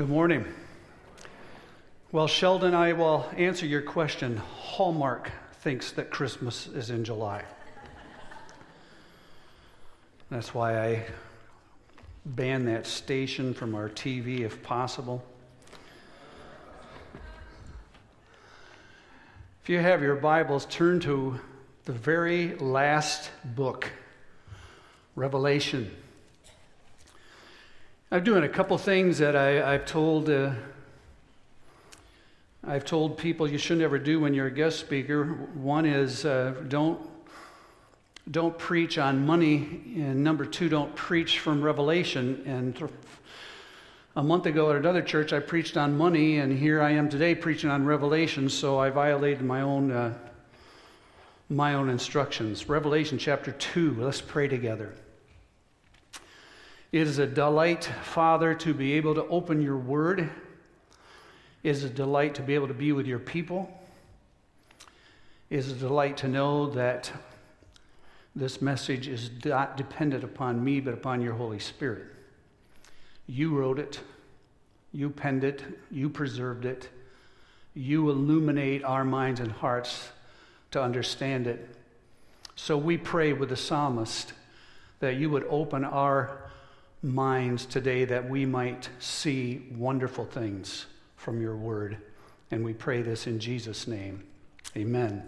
Good morning. Well, Sheldon, I will answer your question. Hallmark thinks that Christmas is in July. That's why I ban that station from our TV if possible. If you have your Bibles, turn to the very last book, Revelation. I'm doing a couple things that I, have told. Uh, I've told people you should never do when you're a guest speaker. One is uh, don't don't preach on money, and number two, don't preach from Revelation. And a month ago at another church, I preached on money, and here I am today preaching on Revelation. So I violated my own uh, my own instructions. Revelation chapter two. Let's pray together. It is a delight, Father, to be able to open your word. It is a delight to be able to be with your people. It is a delight to know that this message is not dependent upon me, but upon your Holy Spirit. You wrote it, you penned it, you preserved it, you illuminate our minds and hearts to understand it. So we pray with the psalmist that you would open our minds today that we might see wonderful things from your word. And we pray this in Jesus' name. Amen.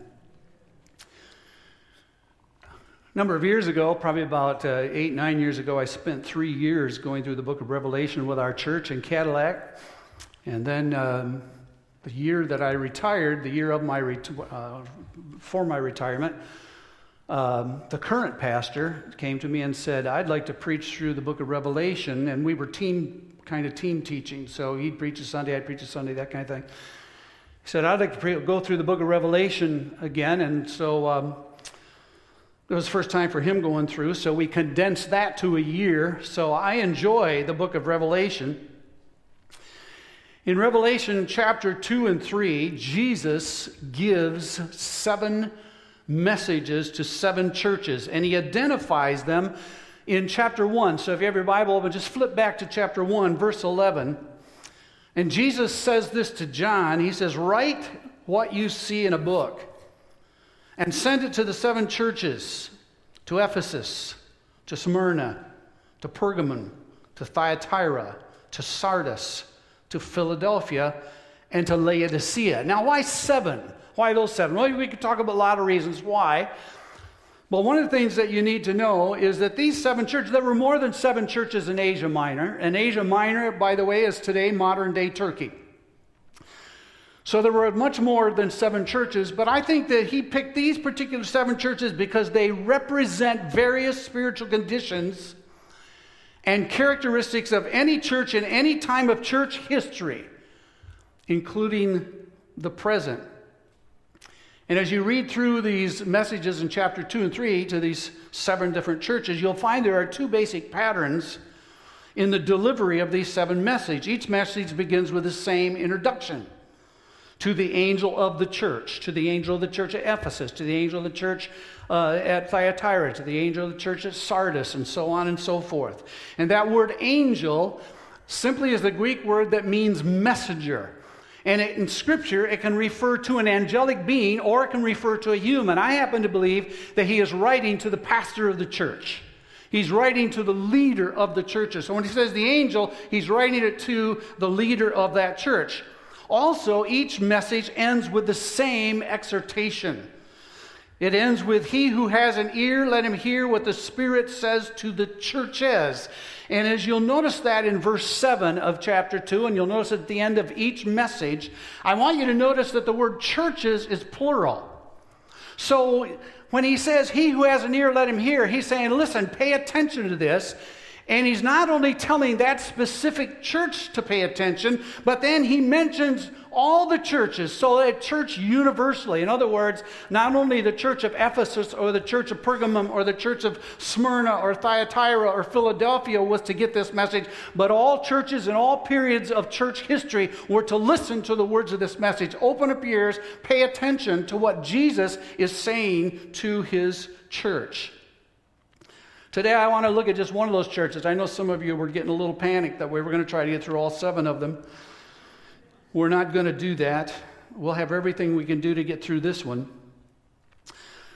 A number of years ago, probably about uh, eight, nine years ago, I spent three years going through the book of Revelation with our church in Cadillac. And then um, the year that I retired, the year of my ret- uh, for my retirement, um, the current pastor came to me and said, I'd like to preach through the book of Revelation. And we were team, kind of team teaching. So he'd preach a Sunday, I'd preach a Sunday, that kind of thing. He said, I'd like to pre- go through the book of Revelation again. And so um, it was the first time for him going through. So we condensed that to a year. So I enjoy the book of Revelation. In Revelation chapter 2 and 3, Jesus gives seven messages to seven churches, and he identifies them in chapter 1. So if you have your Bible open, just flip back to chapter 1, verse 11. And Jesus says this to John He says, Write what you see in a book and send it to the seven churches to Ephesus, to Smyrna, to Pergamon, to Thyatira, to Sardis, to Philadelphia, and to Laodicea. Now, why seven? Why those seven? Well, we could talk about a lot of reasons why. But one of the things that you need to know is that these seven churches, there were more than seven churches in Asia Minor. And Asia Minor, by the way, is today modern day Turkey. So there were much more than seven churches, but I think that he picked these particular seven churches because they represent various spiritual conditions and characteristics of any church in any time of church history, including the present. And as you read through these messages in chapter 2 and 3 to these seven different churches, you'll find there are two basic patterns in the delivery of these seven messages. Each message begins with the same introduction to the angel of the church, to the angel of the church at Ephesus, to the angel of the church uh, at Thyatira, to the angel of the church at Sardis, and so on and so forth. And that word angel simply is the Greek word that means messenger. And it, in Scripture, it can refer to an angelic being or it can refer to a human. I happen to believe that he is writing to the pastor of the church. He's writing to the leader of the churches. So when he says the angel, he's writing it to the leader of that church. Also, each message ends with the same exhortation. It ends with, He who has an ear, let him hear what the Spirit says to the churches. And as you'll notice that in verse 7 of chapter 2, and you'll notice at the end of each message, I want you to notice that the word churches is plural. So when he says, He who has an ear, let him hear, he's saying, Listen, pay attention to this. And he's not only telling that specific church to pay attention, but then he mentions all the churches, so a church universally. In other words, not only the church of Ephesus or the church of Pergamum or the church of Smyrna or Thyatira or Philadelphia was to get this message, but all churches in all periods of church history were to listen to the words of this message. Open up your ears, pay attention to what Jesus is saying to his church. Today, I want to look at just one of those churches. I know some of you were getting a little panicked that we were going to try to get through all seven of them. We're not going to do that. We'll have everything we can do to get through this one.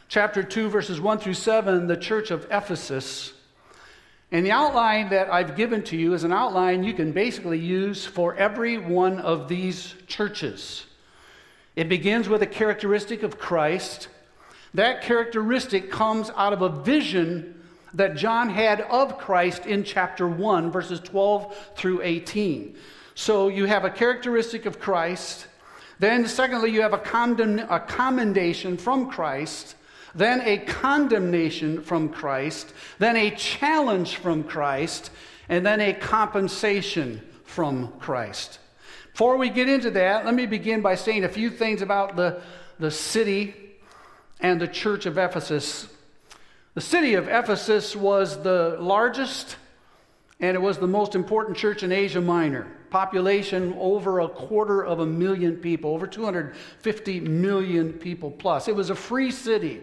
Chapter 2, verses 1 through 7, the church of Ephesus. And the outline that I've given to you is an outline you can basically use for every one of these churches. It begins with a characteristic of Christ. That characteristic comes out of a vision that John had of Christ in chapter 1, verses 12 through 18. So you have a characteristic of Christ. Then, secondly, you have a, condemn, a commendation from Christ. Then, a condemnation from Christ. Then, a challenge from Christ. And then, a compensation from Christ. Before we get into that, let me begin by saying a few things about the, the city and the church of Ephesus. The city of Ephesus was the largest and it was the most important church in Asia Minor. Population over a quarter of a million people, over 250 million people plus. It was a free city.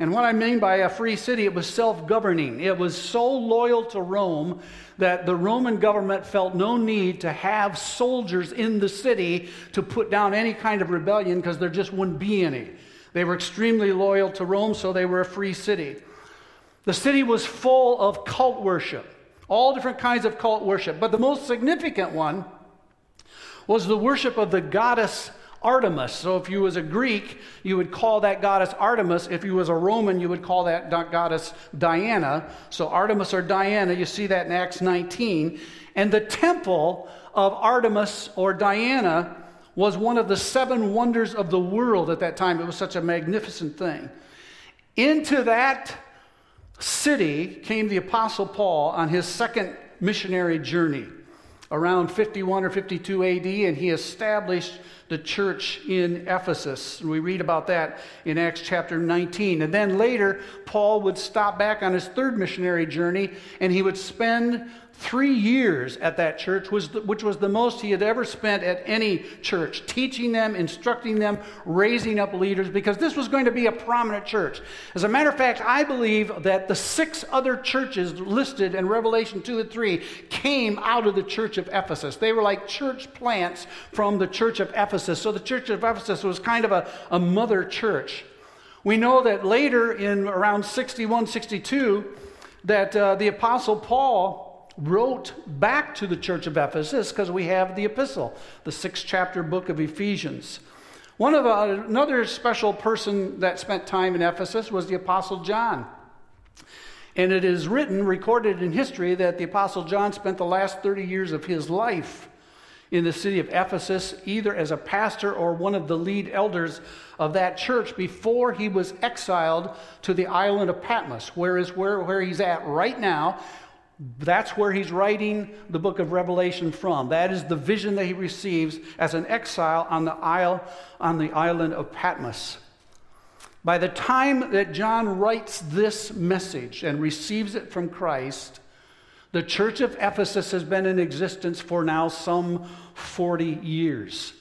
And what I mean by a free city, it was self governing. It was so loyal to Rome that the Roman government felt no need to have soldiers in the city to put down any kind of rebellion because there just wouldn't be any. They were extremely loyal to Rome, so they were a free city. The city was full of cult worship, all different kinds of cult worship. But the most significant one was the worship of the goddess Artemis. So if you was a Greek, you would call that goddess Artemis. If you was a Roman, you would call that goddess Diana. So Artemis or Diana, you see that in Acts 19. And the temple of Artemis or Diana was one of the seven wonders of the world at that time. It was such a magnificent thing. Into that city came the Apostle Paul on his second missionary journey around 51 or 52 AD, and he established the church in Ephesus. We read about that in Acts chapter 19. And then later, Paul would stop back on his third missionary journey, and he would spend three years at that church, which was the most he had ever spent at any church, teaching them, instructing them, raising up leaders, because this was going to be a prominent church. As a matter of fact, I believe that the six other churches listed in Revelation 2 and 3 came out of the church of Ephesus. They were like church plants from the church of Ephesus. So the church of Ephesus was kind of a, a mother church. We know that later in around 61, 62, that uh, the Apostle Paul wrote back to the church of Ephesus because we have the epistle, the sixth chapter book of Ephesians. One of uh, another special person that spent time in Ephesus was the apostle John. And it is written, recorded in history, that the apostle John spent the last 30 years of his life in the city of Ephesus, either as a pastor or one of the lead elders of that church before he was exiled to the island of Patmos, where is where, where he's at right now, that's where he's writing the book of Revelation from. That is the vision that he receives as an exile on the isle on the island of Patmos. By the time that John writes this message and receives it from Christ, the church of Ephesus has been in existence for now some 40 years.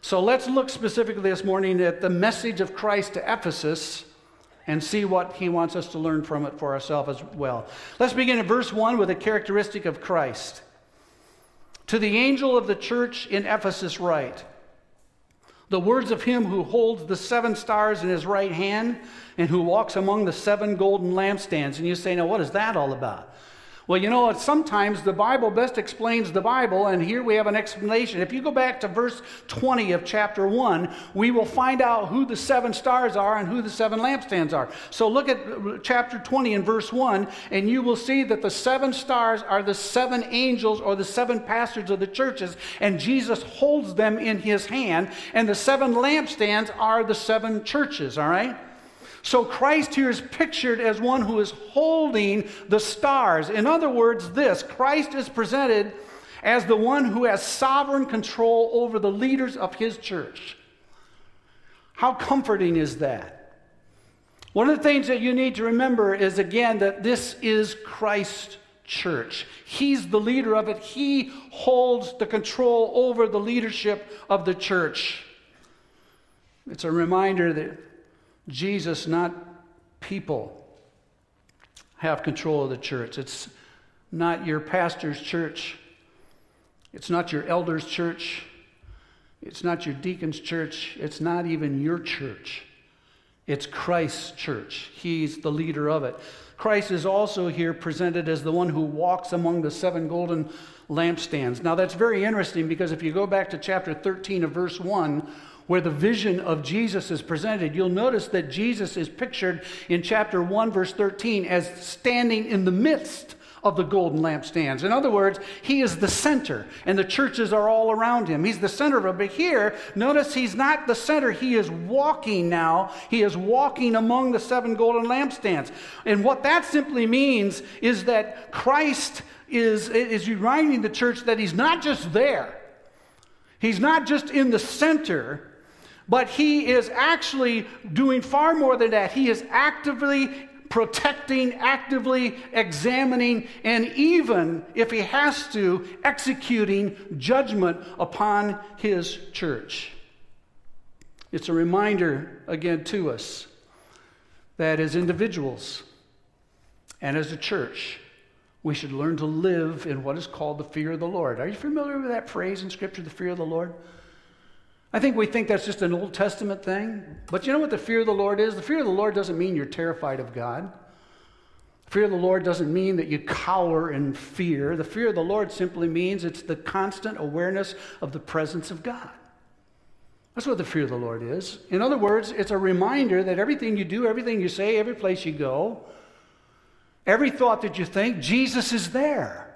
So let's look specifically this morning at the message of Christ to Ephesus and see what he wants us to learn from it for ourselves as well. Let's begin in verse 1 with a characteristic of Christ. To the angel of the church in Ephesus, write the words of him who holds the seven stars in his right hand and who walks among the seven golden lampstands. And you say, now, what is that all about? Well, you know, what? sometimes the Bible best explains the Bible, and here we have an explanation. If you go back to verse 20 of chapter 1, we will find out who the seven stars are and who the seven lampstands are. So look at chapter 20 and verse 1, and you will see that the seven stars are the seven angels or the seven pastors of the churches, and Jesus holds them in his hand, and the seven lampstands are the seven churches, all right? So Christ here is pictured as one who is holding the stars. In other words, this Christ is presented as the one who has sovereign control over the leaders of his church. How comforting is that? One of the things that you need to remember is again that this is Christ's church. He's the leader of it, He holds the control over the leadership of the church. It's a reminder that Jesus, not people, have control of the church. It's not your pastor's church. It's not your elder's church. It's not your deacon's church. It's not even your church. It's Christ's church. He's the leader of it. Christ is also here presented as the one who walks among the seven golden lampstands. Now, that's very interesting because if you go back to chapter 13 of verse 1, where the vision of Jesus is presented, you'll notice that Jesus is pictured in chapter 1, verse 13, as standing in the midst of the golden lampstands. In other words, he is the center, and the churches are all around him. He's the center of it. But here, notice he's not the center. He is walking now. He is walking among the seven golden lampstands. And what that simply means is that Christ is, is reminding the church that he's not just there, he's not just in the center. But he is actually doing far more than that. He is actively protecting, actively examining, and even, if he has to, executing judgment upon his church. It's a reminder, again, to us that as individuals and as a church, we should learn to live in what is called the fear of the Lord. Are you familiar with that phrase in Scripture, the fear of the Lord? I think we think that's just an Old Testament thing. But you know what the fear of the Lord is? The fear of the Lord doesn't mean you're terrified of God. Fear of the Lord doesn't mean that you cower in fear. The fear of the Lord simply means it's the constant awareness of the presence of God. That's what the fear of the Lord is. In other words, it's a reminder that everything you do, everything you say, every place you go, every thought that you think, Jesus is there.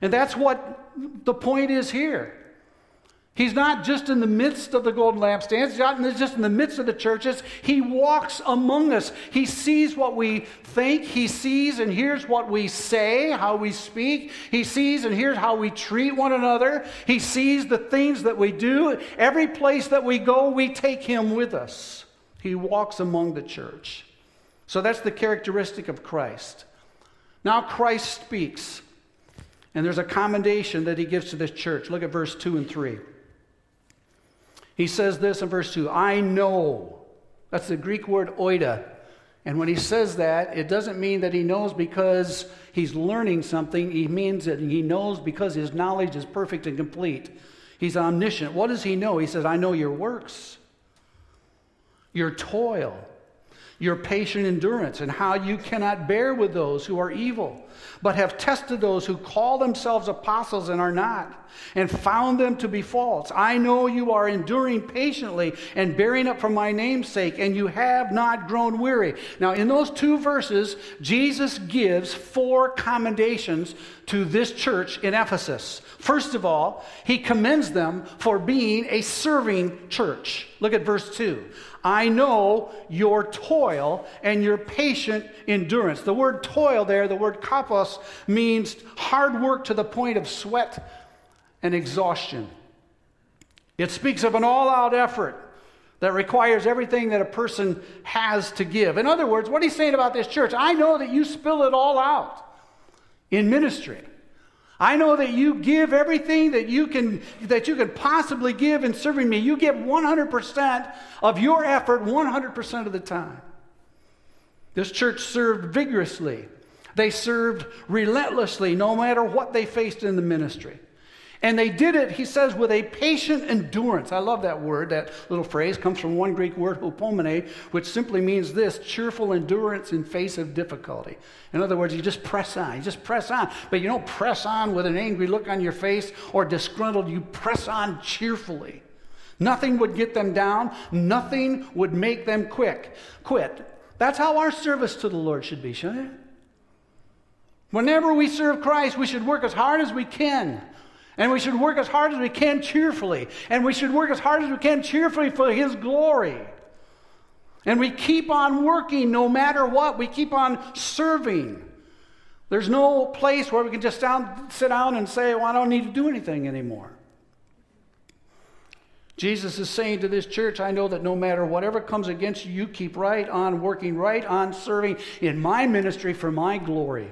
And that's what the point is here. He's not just in the midst of the golden lampstands, he's not just in the midst of the churches. He walks among us. He sees what we think, he sees and hears what we say, how we speak. He sees and hears how we treat one another. He sees the things that we do. Every place that we go, we take him with us. He walks among the church. So that's the characteristic of Christ. Now Christ speaks, and there's a commendation that he gives to this church. Look at verse 2 and 3. He says this in verse 2 I know. That's the Greek word oida. And when he says that, it doesn't mean that he knows because he's learning something. He means that he knows because his knowledge is perfect and complete. He's omniscient. What does he know? He says, I know your works, your toil, your patient endurance, and how you cannot bear with those who are evil but have tested those who call themselves apostles and are not, and found them to be false. I know you are enduring patiently and bearing up for my name's sake, and you have not grown weary. Now, in those two verses, Jesus gives four commendations to this church in Ephesus. First of all, he commends them for being a serving church. Look at verse 2. I know your toil and your patient endurance. The word toil there, the word kopos, means hard work to the point of sweat and exhaustion. It speaks of an all out effort that requires everything that a person has to give. In other words, what he's saying about this church, I know that you spill it all out in ministry. I know that you give everything that you can that you can possibly give in serving me. You give 100% of your effort 100% of the time. This church served vigorously. They served relentlessly no matter what they faced in the ministry. And they did it, he says, with a patient endurance. I love that word. That little phrase comes from one Greek word, hupomene, which simply means this cheerful endurance in face of difficulty. In other words, you just press on. You just press on. But you don't press on with an angry look on your face or disgruntled. You press on cheerfully. Nothing would get them down, nothing would make them quick. Quit. That's how our service to the Lord should be, shouldn't it? Whenever we serve Christ, we should work as hard as we can and we should work as hard as we can cheerfully. And we should work as hard as we can cheerfully for His glory. And we keep on working no matter what. We keep on serving. There's no place where we can just down, sit down and say, well, I don't need to do anything anymore. Jesus is saying to this church, I know that no matter whatever comes against you, you keep right on working, right on serving in my ministry for my glory.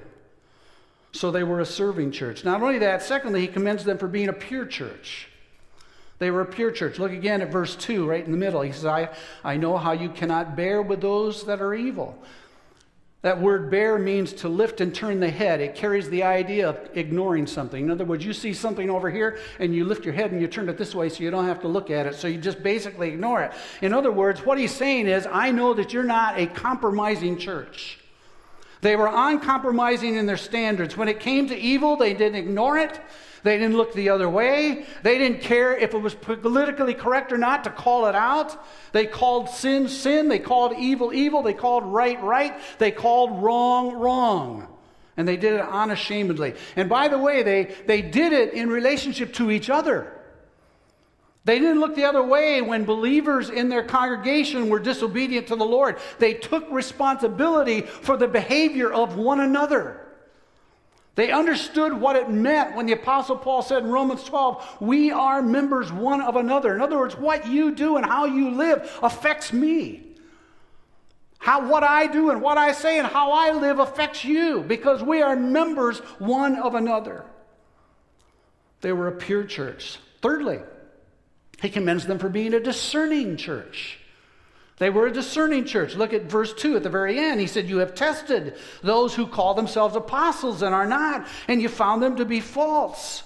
So they were a serving church. Not only that, secondly, he commends them for being a pure church. They were a pure church. Look again at verse 2, right in the middle. He says, I, I know how you cannot bear with those that are evil. That word bear means to lift and turn the head. It carries the idea of ignoring something. In other words, you see something over here and you lift your head and you turn it this way so you don't have to look at it. So you just basically ignore it. In other words, what he's saying is, I know that you're not a compromising church. They were uncompromising in their standards. When it came to evil, they didn't ignore it. They didn't look the other way. They didn't care if it was politically correct or not to call it out. They called sin sin. They called evil evil. They called right right. They called wrong wrong. And they did it unashamedly. And by the way, they, they did it in relationship to each other. They didn't look the other way when believers in their congregation were disobedient to the Lord. They took responsibility for the behavior of one another. They understood what it meant when the Apostle Paul said in Romans 12, We are members one of another. In other words, what you do and how you live affects me. How what I do and what I say and how I live affects you because we are members one of another. They were a pure church. Thirdly, he commends them for being a discerning church. They were a discerning church. Look at verse 2 at the very end. He said, You have tested those who call themselves apostles and are not, and you found them to be false.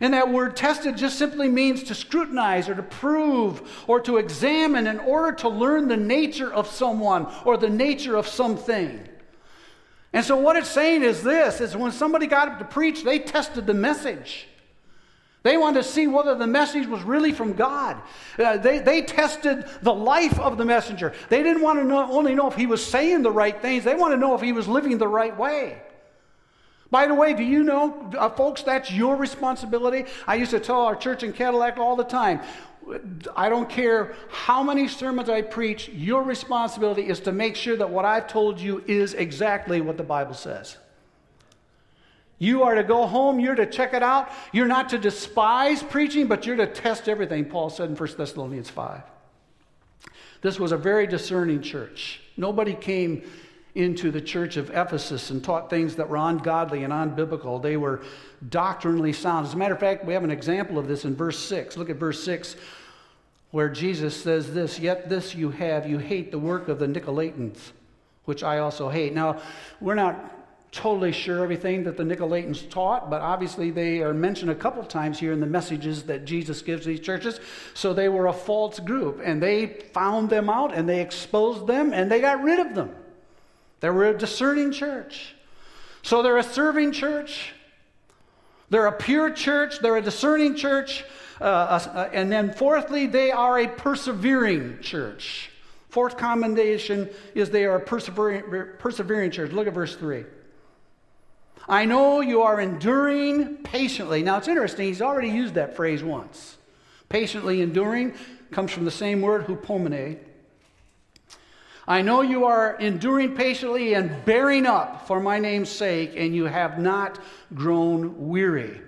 And that word tested just simply means to scrutinize or to prove or to examine in order to learn the nature of someone or the nature of something. And so what it's saying is this is when somebody got up to preach, they tested the message. They wanted to see whether the message was really from God. Uh, they, they tested the life of the messenger. They didn't want to know, only know if he was saying the right things, they want to know if he was living the right way. By the way, do you know, uh, folks, that's your responsibility? I used to tell our church in Cadillac all the time I don't care how many sermons I preach, your responsibility is to make sure that what I've told you is exactly what the Bible says. You are to go home, you're to check it out. You're not to despise preaching, but you're to test everything, Paul said in 1 Thessalonians 5. This was a very discerning church. Nobody came into the church of Ephesus and taught things that were ungodly and unbiblical. They were doctrinally sound. As a matter of fact, we have an example of this in verse 6. Look at verse 6, where Jesus says this Yet this you have, you hate the work of the Nicolaitans, which I also hate. Now, we're not totally sure everything that the Nicolaitans taught, but obviously they are mentioned a couple times here in the messages that Jesus gives these churches. So they were a false group, and they found them out and they exposed them and they got rid of them. They were a discerning church. So they're a serving church, they're a pure church, they're a discerning church, uh, uh, and then fourthly, they are a persevering church. Fourth commendation is they are a persevering, persevering church. Look at verse 3. I know you are enduring patiently. Now it's interesting, he's already used that phrase once. Patiently enduring comes from the same word, hupomene. I know you are enduring patiently and bearing up for my name's sake, and you have not grown weary.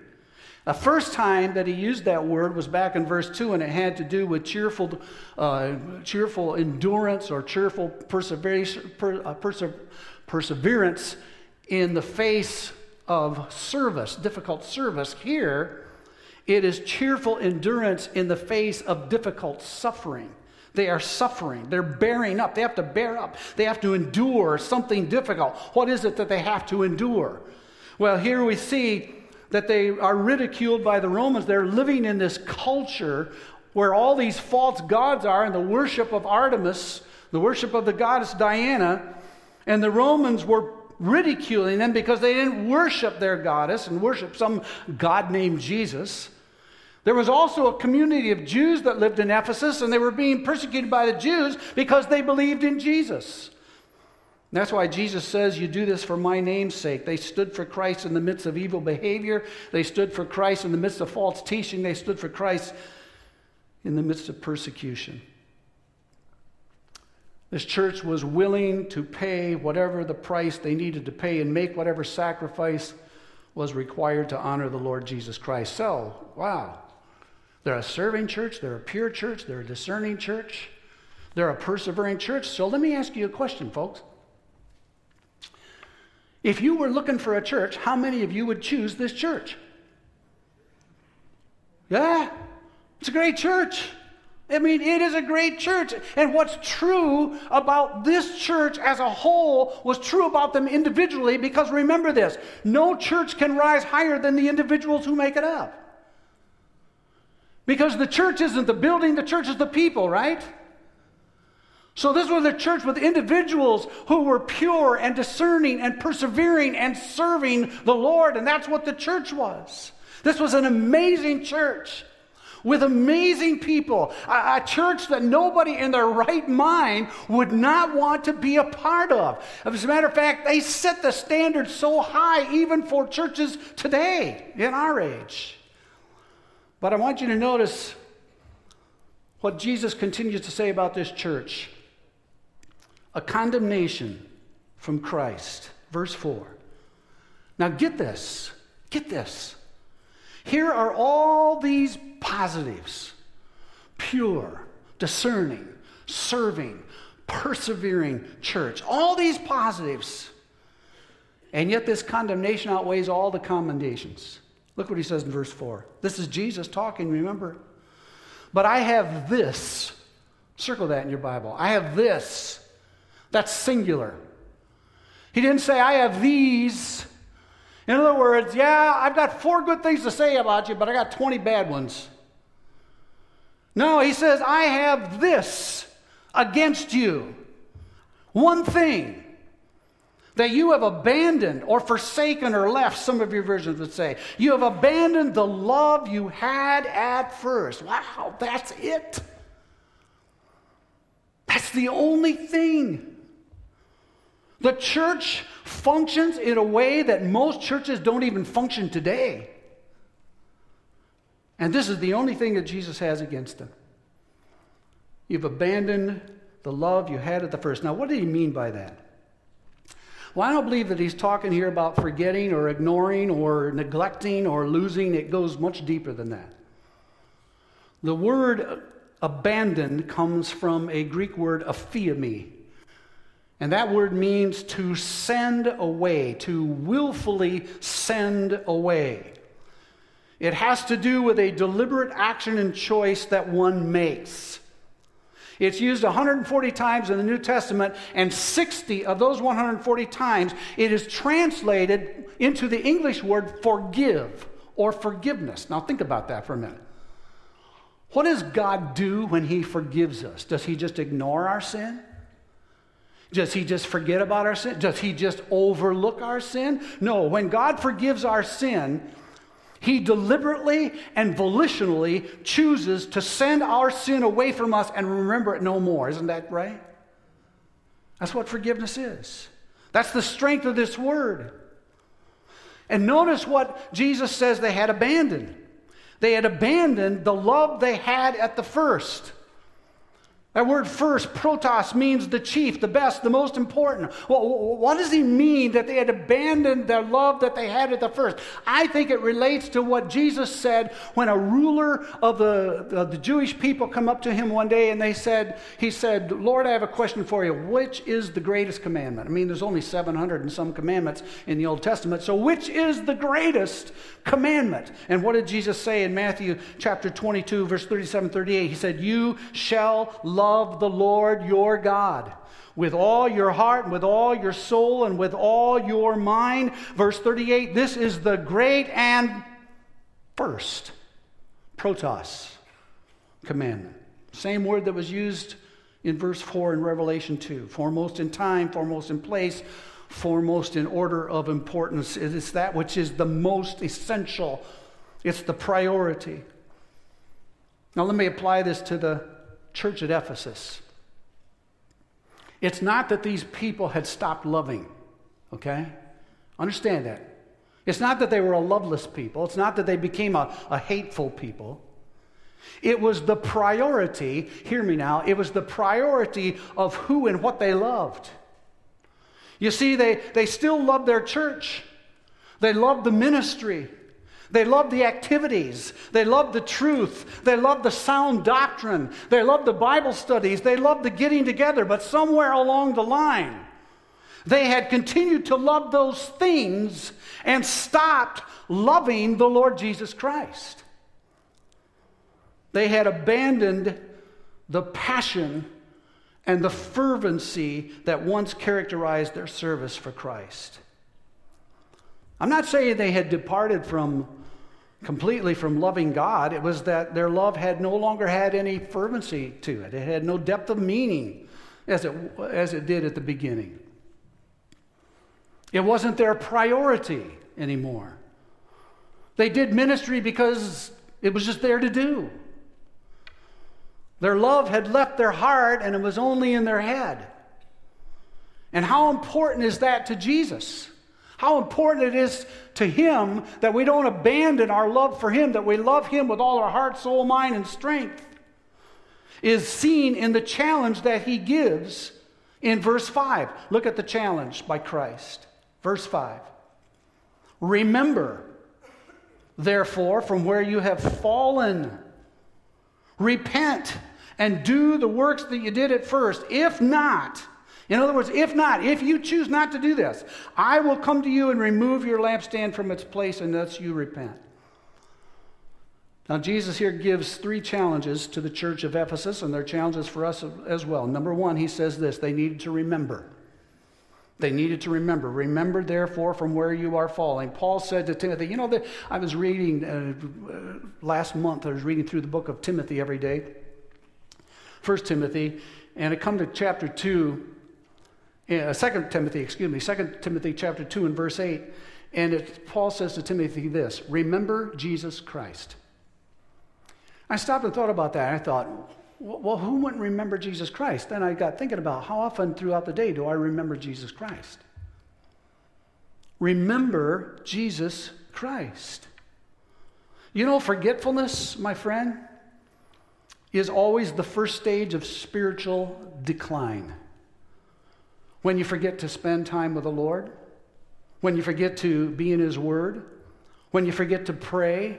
The first time that he used that word was back in verse 2, and it had to do with cheerful, uh, cheerful endurance or cheerful perseverance, uh, perse- perseverance in the face of service, difficult service. Here, it is cheerful endurance in the face of difficult suffering. They are suffering. They're bearing up. They have to bear up. They have to endure something difficult. What is it that they have to endure? Well, here we see that they are ridiculed by the Romans. They're living in this culture where all these false gods are and the worship of Artemis, the worship of the goddess Diana. And the Romans were ridiculing them because they didn't worship their goddess and worship some god named Jesus. There was also a community of Jews that lived in Ephesus, and they were being persecuted by the Jews because they believed in Jesus. That's why Jesus says, You do this for my name's sake. They stood for Christ in the midst of evil behavior. They stood for Christ in the midst of false teaching. They stood for Christ in the midst of persecution. This church was willing to pay whatever the price they needed to pay and make whatever sacrifice was required to honor the Lord Jesus Christ. So, wow. They're a serving church, they're a pure church, they're a discerning church, they're a persevering church. So, let me ask you a question, folks. If you were looking for a church, how many of you would choose this church? Yeah, it's a great church. I mean, it is a great church. And what's true about this church as a whole was true about them individually because remember this no church can rise higher than the individuals who make it up. Because the church isn't the building, the church is the people, right? So, this was a church with individuals who were pure and discerning and persevering and serving the Lord, and that's what the church was. This was an amazing church with amazing people, a, a, church that nobody in their right mind would not want to be a part of. As a matter of fact, they set the standard so high even for churches today in our age. But I want you to notice what Jesus continues to say about this church a condemnation from Christ. Verse 4. Now get this, get this. Here are all these positives pure, discerning, serving, persevering church. All these positives. And yet, this condemnation outweighs all the commendations. Look what he says in verse 4. This is Jesus talking, remember? But I have this. Circle that in your Bible. I have this. That's singular. He didn't say, I have these. In other words, yeah, I've got four good things to say about you, but I got 20 bad ones. No, he says, I have this against you. One thing that you have abandoned or forsaken or left, some of your versions would say. You have abandoned the love you had at first. Wow, that's it. That's the only thing. The church functions in a way that most churches don't even function today. And this is the only thing that Jesus has against them. You've abandoned the love you had at the first. Now, what did he mean by that? Well, I don't believe that he's talking here about forgetting or ignoring or neglecting or losing. It goes much deeper than that. The word abandoned comes from a Greek word aphiemi, and that word means to send away, to willfully send away. It has to do with a deliberate action and choice that one makes. It's used 140 times in the New Testament, and 60 of those 140 times it is translated into the English word forgive or forgiveness. Now, think about that for a minute. What does God do when He forgives us? Does He just ignore our sin? Does he just forget about our sin? Does he just overlook our sin? No, when God forgives our sin, he deliberately and volitionally chooses to send our sin away from us and remember it no more. Isn't that right? That's what forgiveness is. That's the strength of this word. And notice what Jesus says they had abandoned. They had abandoned the love they had at the first. That word first, protos, means the chief, the best, the most important. Well, what does he mean that they had abandoned their love that they had at the first? I think it relates to what Jesus said when a ruler of the, of the Jewish people come up to him one day and they said, he said, Lord, I have a question for you. Which is the greatest commandment? I mean, there's only 700 and some commandments in the Old Testament. So which is the greatest commandment? And what did Jesus say in Matthew chapter 22, verse 37, 38? He said, you shall love love the Lord your God with all your heart, and with all your soul, and with all your mind. Verse 38 this is the great and first protos commandment. Same word that was used in verse 4 in Revelation 2 foremost in time, foremost in place, foremost in order of importance. It is that which is the most essential, it's the priority. Now, let me apply this to the church at Ephesus. It's not that these people had stopped loving, okay? Understand that. It's not that they were a loveless people, it's not that they became a, a hateful people. It was the priority, hear me now, it was the priority of who and what they loved. You see, they, they still loved their church, they loved the ministry, they loved the activities. They loved the truth. They loved the sound doctrine. They loved the Bible studies. They loved the getting together. But somewhere along the line, they had continued to love those things and stopped loving the Lord Jesus Christ. They had abandoned the passion and the fervency that once characterized their service for Christ. I'm not saying they had departed from completely from loving God. It was that their love had no longer had any fervency to it. It had no depth of meaning as it, as it did at the beginning. It wasn't their priority anymore. They did ministry because it was just there to do. Their love had left their heart and it was only in their head. And how important is that to Jesus? How important it is to Him that we don't abandon our love for Him, that we love Him with all our heart, soul, mind, and strength, is seen in the challenge that He gives in verse 5. Look at the challenge by Christ. Verse 5. Remember, therefore, from where you have fallen, repent and do the works that you did at first. If not, in other words, if not, if you choose not to do this, I will come to you and remove your lampstand from its place unless you repent. Now, Jesus here gives three challenges to the church of Ephesus, and they're challenges for us as well. Number one, he says this they needed to remember. They needed to remember. Remember, therefore, from where you are falling. Paul said to Timothy, you know, that I was reading uh, uh, last month, I was reading through the book of Timothy every day. First Timothy, and I come to chapter 2, uh, 2 Timothy, excuse me, 2 Timothy chapter 2 and verse 8, and it, Paul says to Timothy this, remember Jesus Christ. I stopped and thought about that. I thought, well, who wouldn't remember Jesus Christ? Then I got thinking about how often throughout the day do I remember Jesus Christ? Remember Jesus Christ. You know, forgetfulness, my friend, is always the first stage of spiritual decline. When you forget to spend time with the Lord, when you forget to be in His Word, when you forget to pray,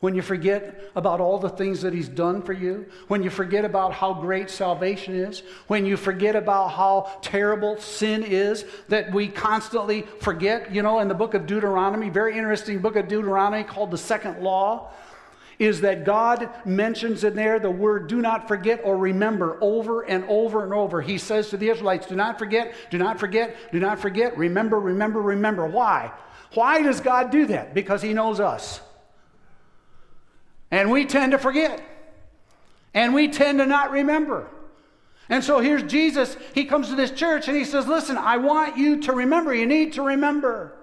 when you forget about all the things that He's done for you, when you forget about how great salvation is, when you forget about how terrible sin is that we constantly forget. You know, in the book of Deuteronomy, very interesting book of Deuteronomy called the Second Law, is that God mentions in there the word do not forget or remember over and over and over. He says to the Israelites, do not forget, do not forget, do not forget, remember, remember, remember. Why? Why does God do that? Because He knows us. And we tend to forget. And we tend to not remember. And so here's Jesus. He comes to this church and he says, Listen, I want you to remember. You need to remember.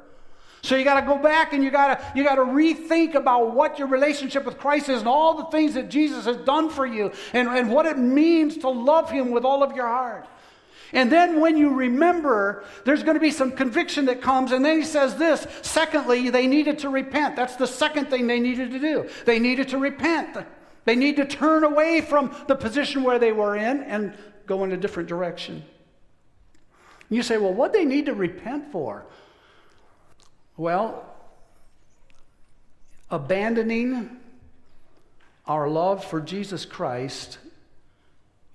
So you got to go back and you got to you got to rethink about what your relationship with Christ is and all the things that Jesus has done for you and, and what it means to love him with all of your heart. And then when you remember, there's going to be some conviction that comes. And then he says this secondly, they needed to repent. That's the second thing they needed to do. They needed to repent. They need to turn away from the position where they were in and go in a different direction. You say, well, what they need to repent for? Well, abandoning our love for Jesus Christ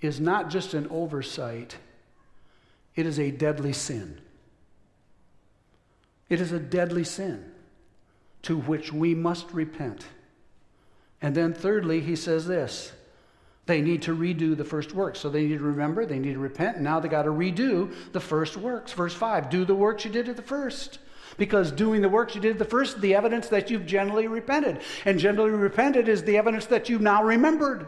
is not just an oversight, it is a deadly sin. It is a deadly sin to which we must repent. And then, thirdly, he says this they need to redo the first works. So they need to remember, they need to repent, and now they got to redo the first works. Verse 5 do the works you did at the first. Because doing the works you did the first, the evidence that you've generally repented. And generally repented is the evidence that you've now remembered.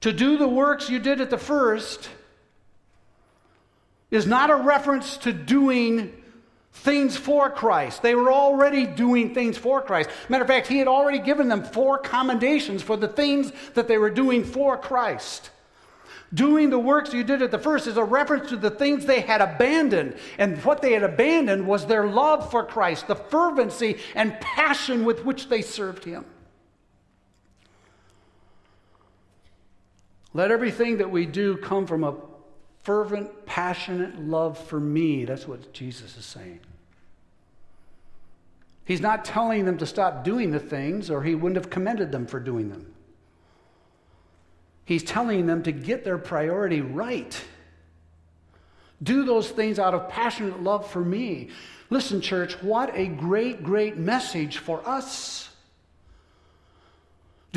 To do the works you did at the first is not a reference to doing things for Christ. They were already doing things for Christ. Matter of fact, he had already given them four commendations for the things that they were doing for Christ. Doing the works you did at the first is a reference to the things they had abandoned. And what they had abandoned was their love for Christ, the fervency and passion with which they served Him. Let everything that we do come from a fervent, passionate love for me. That's what Jesus is saying. He's not telling them to stop doing the things, or he wouldn't have commended them for doing them. He's telling them to get their priority right. Do those things out of passionate love for me. Listen, church, what a great, great message for us.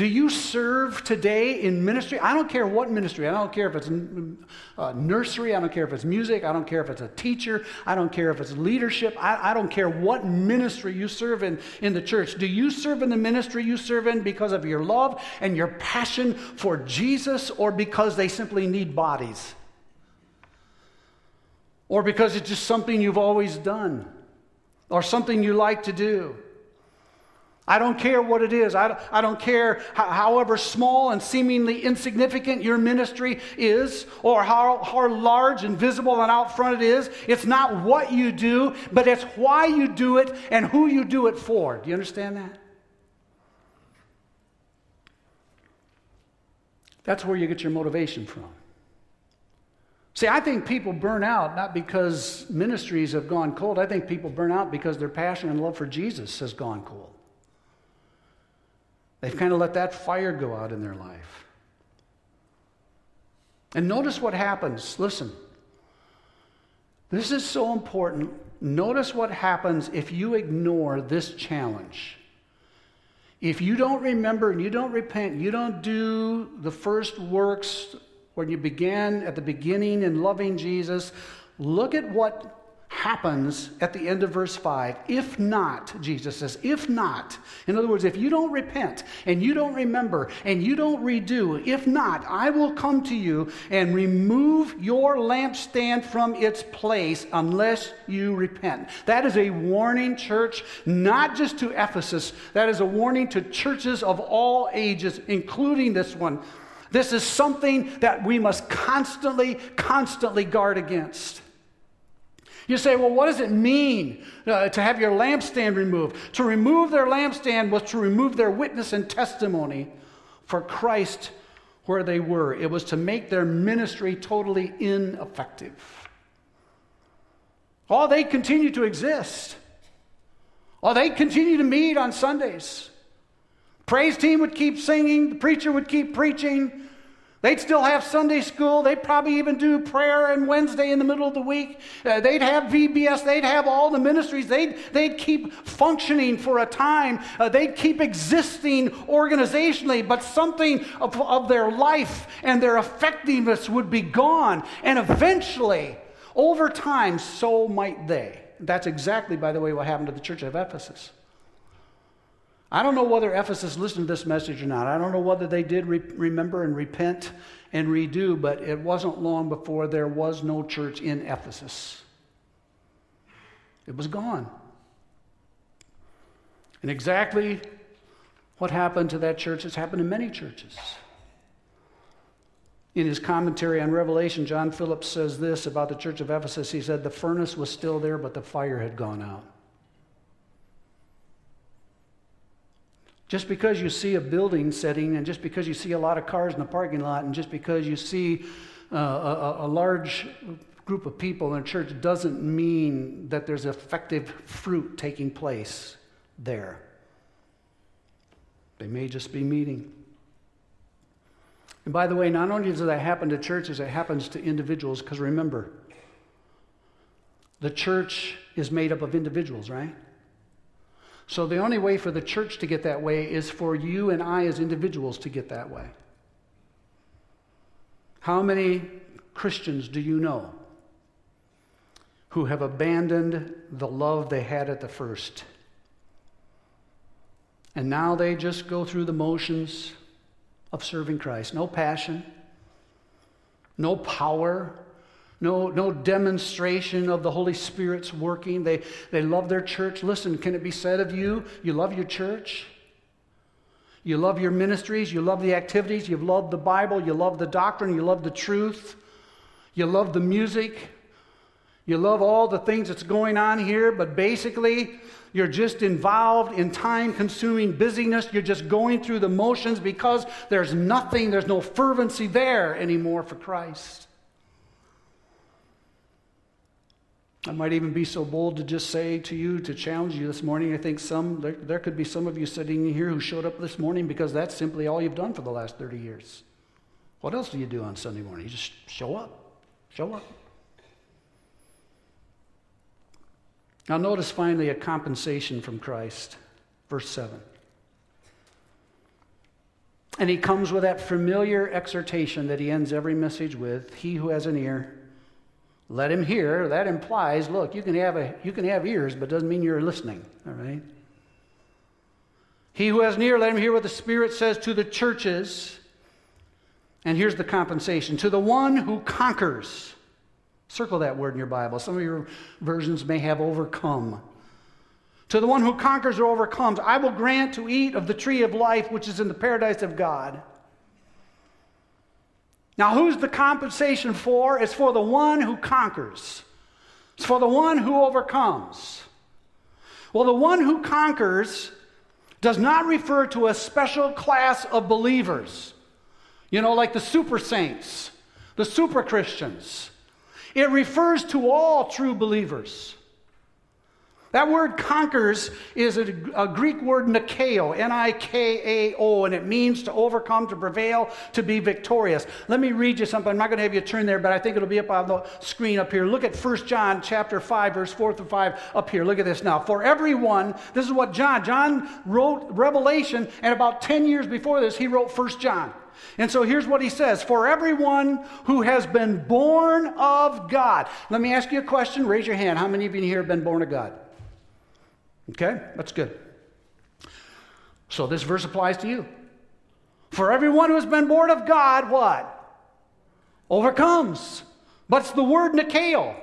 Do you serve today in ministry? I don't care what ministry. I don't care if it's uh, nursery. I don't care if it's music. I don't care if it's a teacher. I don't care if it's leadership. I, I don't care what ministry you serve in in the church. Do you serve in the ministry you serve in because of your love and your passion for Jesus or because they simply need bodies? Or because it's just something you've always done or something you like to do? I don't care what it is. I, I don't care how, however small and seemingly insignificant your ministry is, or how, how large and visible and out front it is. It's not what you do, but it's why you do it and who you do it for. Do you understand that? That's where you get your motivation from. See, I think people burn out not because ministries have gone cold. I think people burn out because their passion and love for Jesus has gone cold. They've kind of let that fire go out in their life. And notice what happens. Listen, this is so important. Notice what happens if you ignore this challenge. If you don't remember and you don't repent, you don't do the first works when you began at the beginning in loving Jesus, look at what happens at the end of verse 5. If not, Jesus says, if not, in other words, if you don't repent and you don't remember and you don't redo, if not, I will come to you and remove your lampstand from its place unless you repent. That is a warning, church, not just to Ephesus, that is a warning to churches of all ages, including this one. This is something that we must constantly, constantly guard against. You say, well, what does it mean uh, to have your lampstand removed? To remove their lampstand was to remove their witness and testimony for Christ where they were. It was to make their ministry totally ineffective. Oh, they continue to exist. Oh, they continue to meet on Sundays. Praise team would keep singing, the preacher would keep preaching, They'd still have Sunday school. They'd probably even do prayer on Wednesday in the middle of the week. Uh, they'd have VBS. They'd have all the ministries. They'd, they'd keep functioning for a time. Uh, they'd keep existing organizationally, but something of, of their life and their effectiveness would be gone. And eventually, over time, so might they. That's exactly, by the way, what happened to the church of Ephesus. I don't know whether Ephesus listened to this message or not. I don't know whether they did re- remember and repent and redo, but it wasn't long before there was no church in Ephesus. It was gone. And exactly what happened to that church has happened to many churches. In his commentary on Revelation, John Phillips says this about the church of Ephesus. He said, The furnace was still there, but the fire had gone out. Just because you see a building setting, and just because you see a lot of cars in the parking lot, and just because you see uh, a, a large group of people in a church doesn't mean that there's effective fruit taking place there. They may just be meeting. And by the way, not only does that happen to churches, it happens to individuals, because remember, the church is made up of individuals, right? So the only way for the church to get that way is for you and I as individuals to get that way. How many Christians do you know who have abandoned the love they had at the first? And now they just go through the motions of serving Christ. No passion, no power, no, no demonstration of the Holy Spirit's working. They, they love their church. Listen, can it be said of you, you love your church? You love your ministries, you love the activities, you love the Bible, you love the doctrine, you love the truth, you love the music, you love all the things that's going on here, but basically, you're just involved in time consuming busyness. You're just going through the motions because there's nothing, there's no fervency there anymore for Christ. I might even be so bold to just say to you, to challenge you this morning. I think some, there, there, could be some of you sitting here who showed up this morning because that's simply all you've done for the last 30 years. What else do you do on Sunday morning? You just show up. Show up. Now, notice finally a compensation from Christ. Verse 7. And he comes with that familiar exhortation that he ends every message with He who has an ear, let him hear. That implies, look, you can have, a, you can have ears, but doesn't mean you're listening, all right? He who has an ear, let him hear what the Spirit says to the churches. And here's the compensation to the one who conquers. Circle that word in your Bible. Some of your versions may have overcome. To the one who conquers or overcomes, I will grant to eat of the tree of life which is in the paradise of God. Now, who's the compensation for? It's for the one who conquers, it's for the one who overcomes. Well, the one who conquers does not refer to a special class of believers, you know, like the super saints, the super Christians. It refers to all true believers. That word conquers is a, a Greek word nikao, N I K A O, and it means to overcome, to prevail, to be victorious. Let me read you something. I'm not going to have you turn there, but I think it'll be up on the screen up here. Look at 1 John chapter 5, verse 4 through 5 up here. Look at this now. For everyone, this is what John, John wrote Revelation, and about 10 years before this, he wrote 1 John. And so here's what he says For everyone who has been born of God. Let me ask you a question. Raise your hand. How many of you here have been born of God? Okay, that's good. So this verse applies to you. For everyone who has been born of God, what? Overcomes. But it's the word Nikao.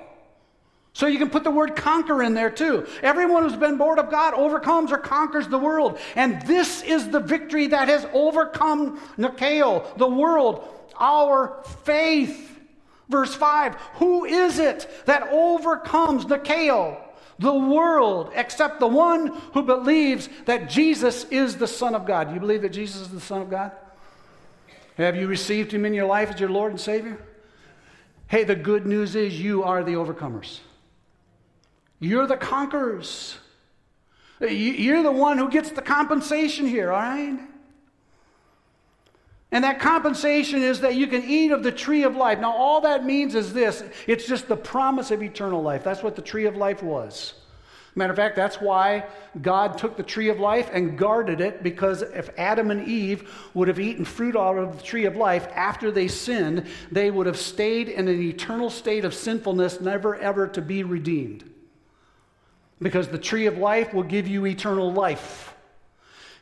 So you can put the word conquer in there too. Everyone who's been born of God overcomes or conquers the world. And this is the victory that has overcome Nikao, the world, our faith. Verse 5 Who is it that overcomes Nikao? The world except the one who believes that Jesus is the Son of God. Do you believe that Jesus is the Son of God? Have you received Him in your life as your Lord and Savior? Hey, the good news is you are the overcomers. You're the conquerors. You're the one who gets the compensation here, all right? And that compensation is that you can eat of the tree of life. Now, all that means is this it's just the promise of eternal life. That's what the tree of life was. Matter of fact, that's why God took the tree of life and guarded it, because if Adam and Eve would have eaten fruit out of the tree of life after they sinned, they would have stayed in an eternal state of sinfulness, never ever to be redeemed. Because the tree of life will give you eternal life.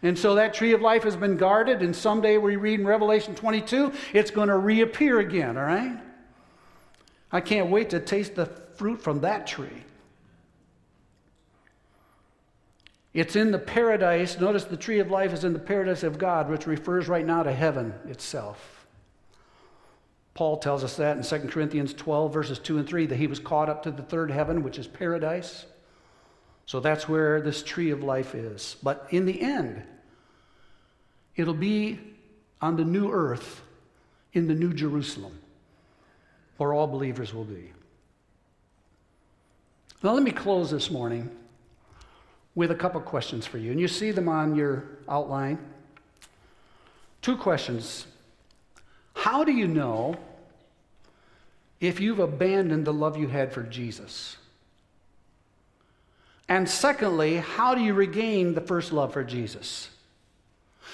And so that tree of life has been guarded, and someday we read in Revelation 22, it's going to reappear again, all right? I can't wait to taste the fruit from that tree. It's in the paradise. Notice the tree of life is in the paradise of God, which refers right now to heaven itself. Paul tells us that in 2 Corinthians 12, verses 2 and 3, that he was caught up to the third heaven, which is paradise. So that's where this tree of life is. But in the end, it'll be on the new earth in the new Jerusalem, where all believers will be. Now, let me close this morning with a couple questions for you. And you see them on your outline. Two questions. How do you know if you've abandoned the love you had for Jesus? And secondly, how do you regain the first love for Jesus?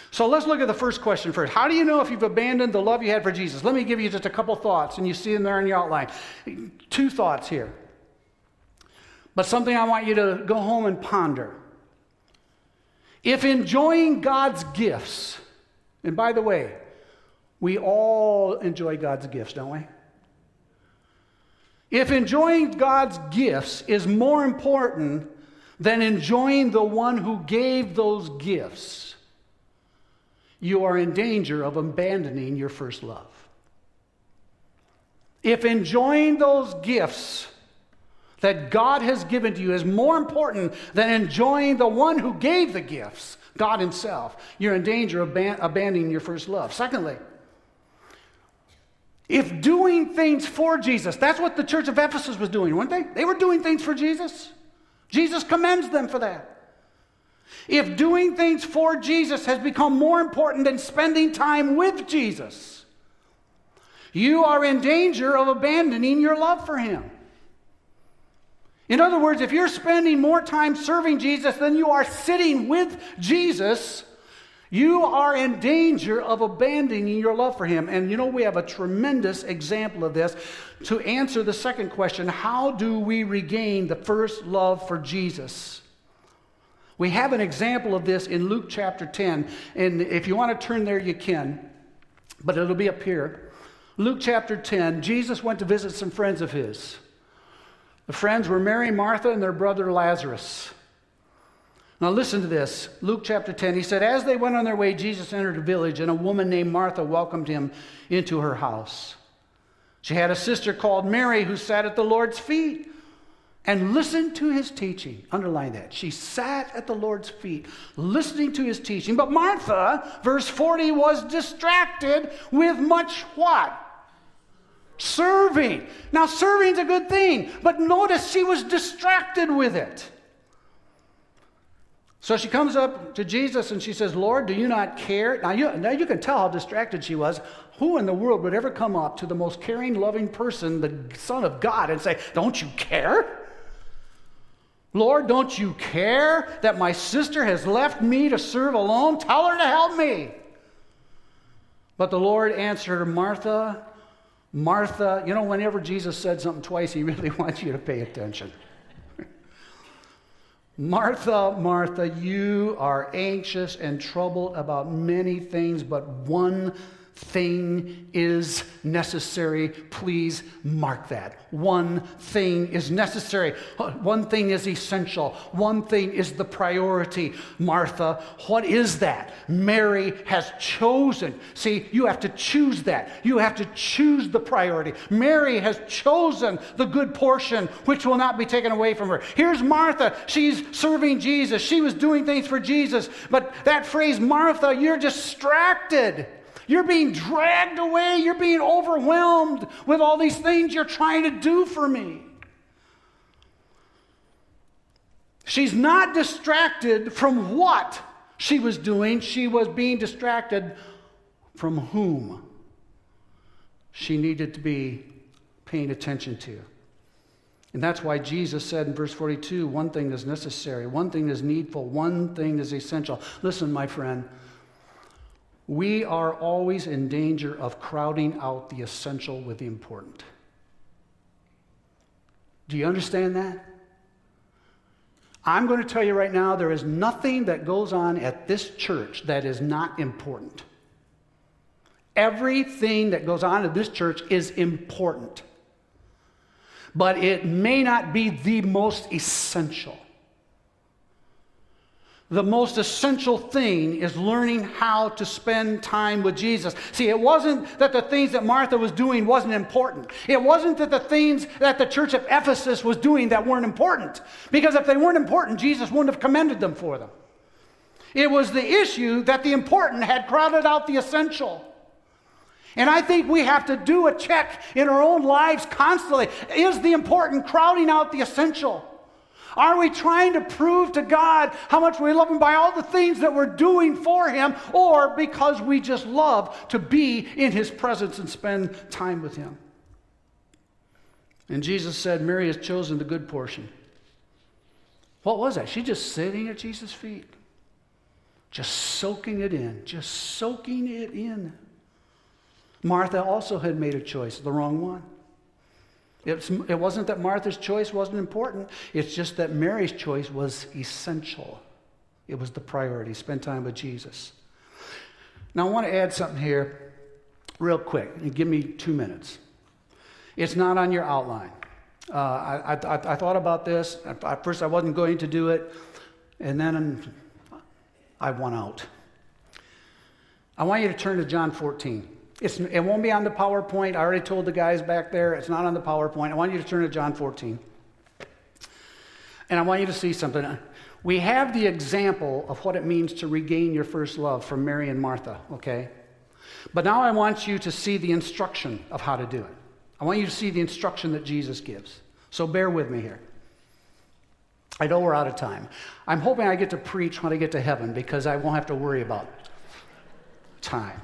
So let's look at the first question first. How do you know if you've abandoned the love you had for Jesus? Let me give you just a couple thoughts, and you see them there in your outline. Two thoughts here. But something I want you to go home and ponder. If enjoying God's gifts, and by the way, we all enjoy God's gifts, don't we? If enjoying God's gifts is more important than enjoying the one who gave those gifts, you are in danger of abandoning your first love. If enjoying those gifts that God has given to you is more important than enjoying the one who gave the gifts, God Himself, you're in danger of ban- abandoning your first love. Secondly, if doing things for Jesus, that's what the church of Ephesus was doing, weren't they? They were doing things for Jesus. Jesus commends them for that. If doing things for Jesus has become more important than spending time with Jesus, you are in danger of abandoning your love for Him. In other words, if you're spending more time serving Jesus than you are sitting with Jesus, You are in danger of abandoning your love for him. And you know, we have a tremendous example of this. To answer the second question, how do we regain the first love for Jesus? We have an example of this in Luke chapter 10. And if you want to turn there, you can, but it'll be up here. Luke chapter 10, Jesus went to visit some friends of his. The friends were Mary, Martha, and their brother Lazarus. Now, listen to this. Luke chapter 10, he said, As they went on their way, Jesus entered a village, and a woman named Martha welcomed him into her house. She had a sister called Mary who sat at the Lord's feet and listened to his teaching. Underline that. She sat at the Lord's feet, listening to his teaching. But Martha, verse 40, was distracted with much what? Serving. Now, serving's a good thing, but notice she was distracted with it. So she comes up to Jesus and she says, Lord, do you not care? Now you, now you can tell how distracted she was. Who in the world would ever come up to the most caring, loving person, the Son of God, and say, Don't you care? Lord, don't you care that my sister has left me to serve alone? Tell her to help me. But the Lord answered her, Martha, Martha. You know, whenever Jesus said something twice, he really wants you to pay attention. Martha, Martha, you are anxious and troubled about many things, but one thing is necessary. Please mark that. One thing is necessary. One thing is essential. One thing is the priority. Martha, what is that? Mary has chosen. See, you have to choose that. You have to choose the priority. Mary has chosen the good portion, which will not be taken away from her. Here's Martha. She's serving Jesus. She was doing things for Jesus. But that phrase, Martha, you're distracted. You're being dragged away. You're being overwhelmed with all these things you're trying to do for me. She's not distracted from what she was doing, she was being distracted from whom she needed to be paying attention to. And that's why Jesus said in verse 42 one thing is necessary, one thing is needful, one thing is essential. Listen, my friend we are always in danger of crowding out the essential with the important. Do you understand that? I'm going to tell you right now there is nothing that goes on at this church that is not important. Everything that goes on at this church is important, but it may not be the most essential the most essential thing is learning how to spend time with Jesus. See, it wasn't that the things that Martha was doing wasn't important. It wasn't that the things that the church of Ephesus was doing that weren't important. Because if they weren't important, Jesus wouldn't have commended them for them. It was the issue that the important had crowded out the essential. And I think we have to do a check in our own lives constantly. Is the important crowding out the essential? Are we trying to prove to God how much we love Him by all the things that we're doing for Him, or because we just love to be in His presence and spend time with Him? And Jesus said, Mary has chosen the good portion. What was that? She just sitting at Jesus' feet, just soaking it in, just soaking it in. Martha also had made a choice, the wrong one. It's, it wasn't that Martha's choice wasn't important, it's just that Mary's choice was essential. It was the priority spend time with Jesus. Now, I want to add something here real quick, give me two minutes. It's not on your outline. Uh, I, I, I, thought about this. At first, I wasn't going to do it, and then I won out. I want you to turn to John 14. It's, it won't be on the PowerPoint. I already told the guys back there it's not on the PowerPoint. I want you to turn to John 14. And I want you to see something. We have the example of what it means to regain your first love from Mary and Martha, okay? But now I want you to see the instruction of how to do it. I want you to see the instruction that Jesus gives. So bear with me here. I know we're out of time. I'm hoping I get to preach when I get to heaven because I won't have to worry about time.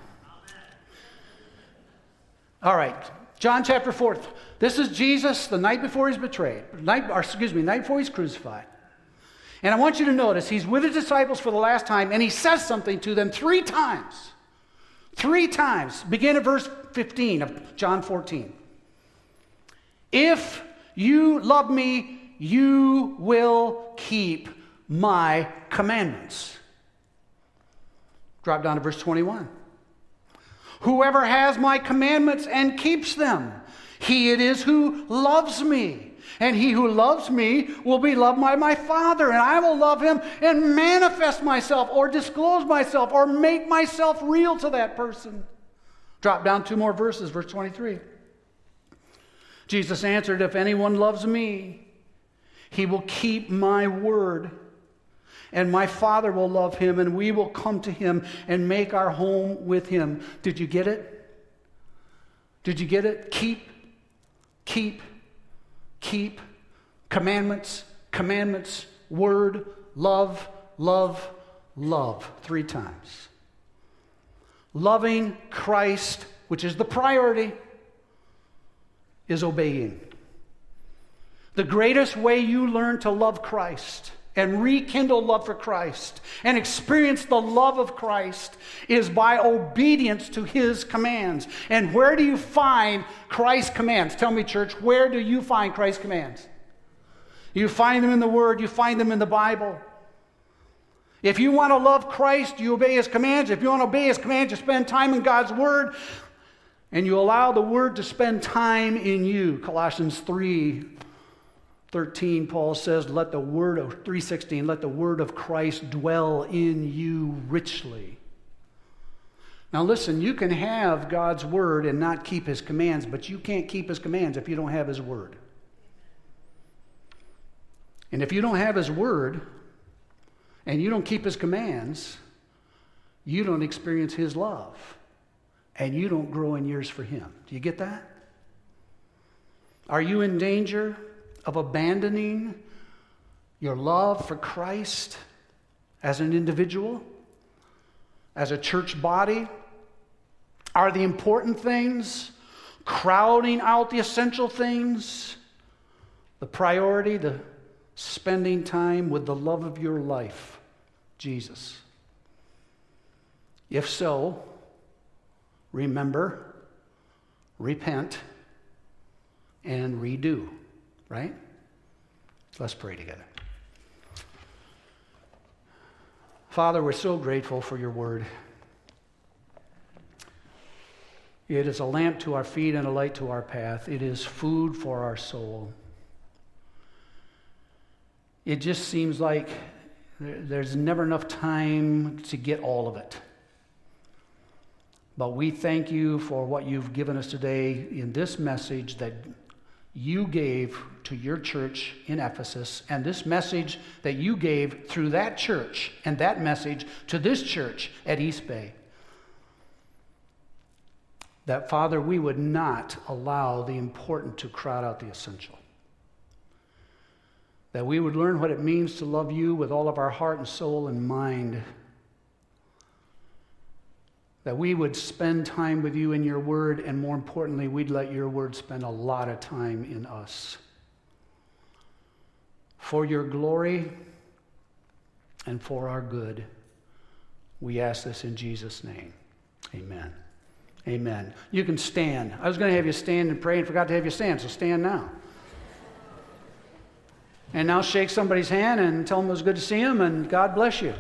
All right, John chapter 4. This is Jesus the night before he's betrayed, night, or excuse me, night before he's crucified. And I want you to notice he's with his disciples for the last time, and he says something to them three times. Three times. Begin at verse 15 of John 14. If you love me, you will keep my commandments. Drop down to verse 21. Whoever has my commandments and keeps them, he it is who loves me. And he who loves me will be loved by my Father, and I will love him and manifest myself or disclose myself or make myself real to that person. Drop down two more verses, verse 23. Jesus answered, If anyone loves me, he will keep my word, and my Father will love him, and we will come to him and make our home with him. Did you get it? Did you get it? Keep, keep, keep. Commandments, commandments, word, love, love, love. Three times. Loving Christ, which is the priority, is obeying. The greatest way you learn to love Christ and rekindle love for Christ and experience the love of Christ is by obedience to his commands. And where do you find Christ's commands? Tell me, church, where do you find Christ's commands? You find them in the Word, you find them in the Bible. If you want to love Christ, you obey His commands. If you want to obey His commands, you spend time in God's Word and you allow the Word to spend time in you. Colossians 3 13, Paul says, Let the word of 316, let the word of Christ dwell in you richly. Now, listen, you can have God's word and not keep his commands, but you can't keep his commands if you don't have his word. And if you don't have his word and you don't keep his commands, you don't experience his love and you don't grow in years for him. Do you get that? Are you in danger of abandoning your love for Christ as an individual, as a church body? Are the important things crowding out the essential things? The priority, the spending time with the love of your life, Jesus? If so, remember, repent, and redo, right? Let's pray together. Father, we're so grateful for your word. It is a lamp to our feet and a light to our path. It is food for our soul it just seems like there's never enough time to get all of it. But we thank you for what you've given us today in this message that you gave to your church in Ephesus, and this message that you gave through that church and that message to this church at East Bay. That, Father, we would not allow the important to crowd out the essential that we would learn what it means to love you with all of our heart and soul and mind. That we would spend time with you in your word, and more importantly, we'd let your word spend a lot of time in us. For your glory and for our good, we ask this in Jesus' name. Amen. Amen. You can stand. I was going to have you stand and pray and forgot to have you stand, so stand now. And now shake somebody's hand and tell them it was good to see them and God bless you.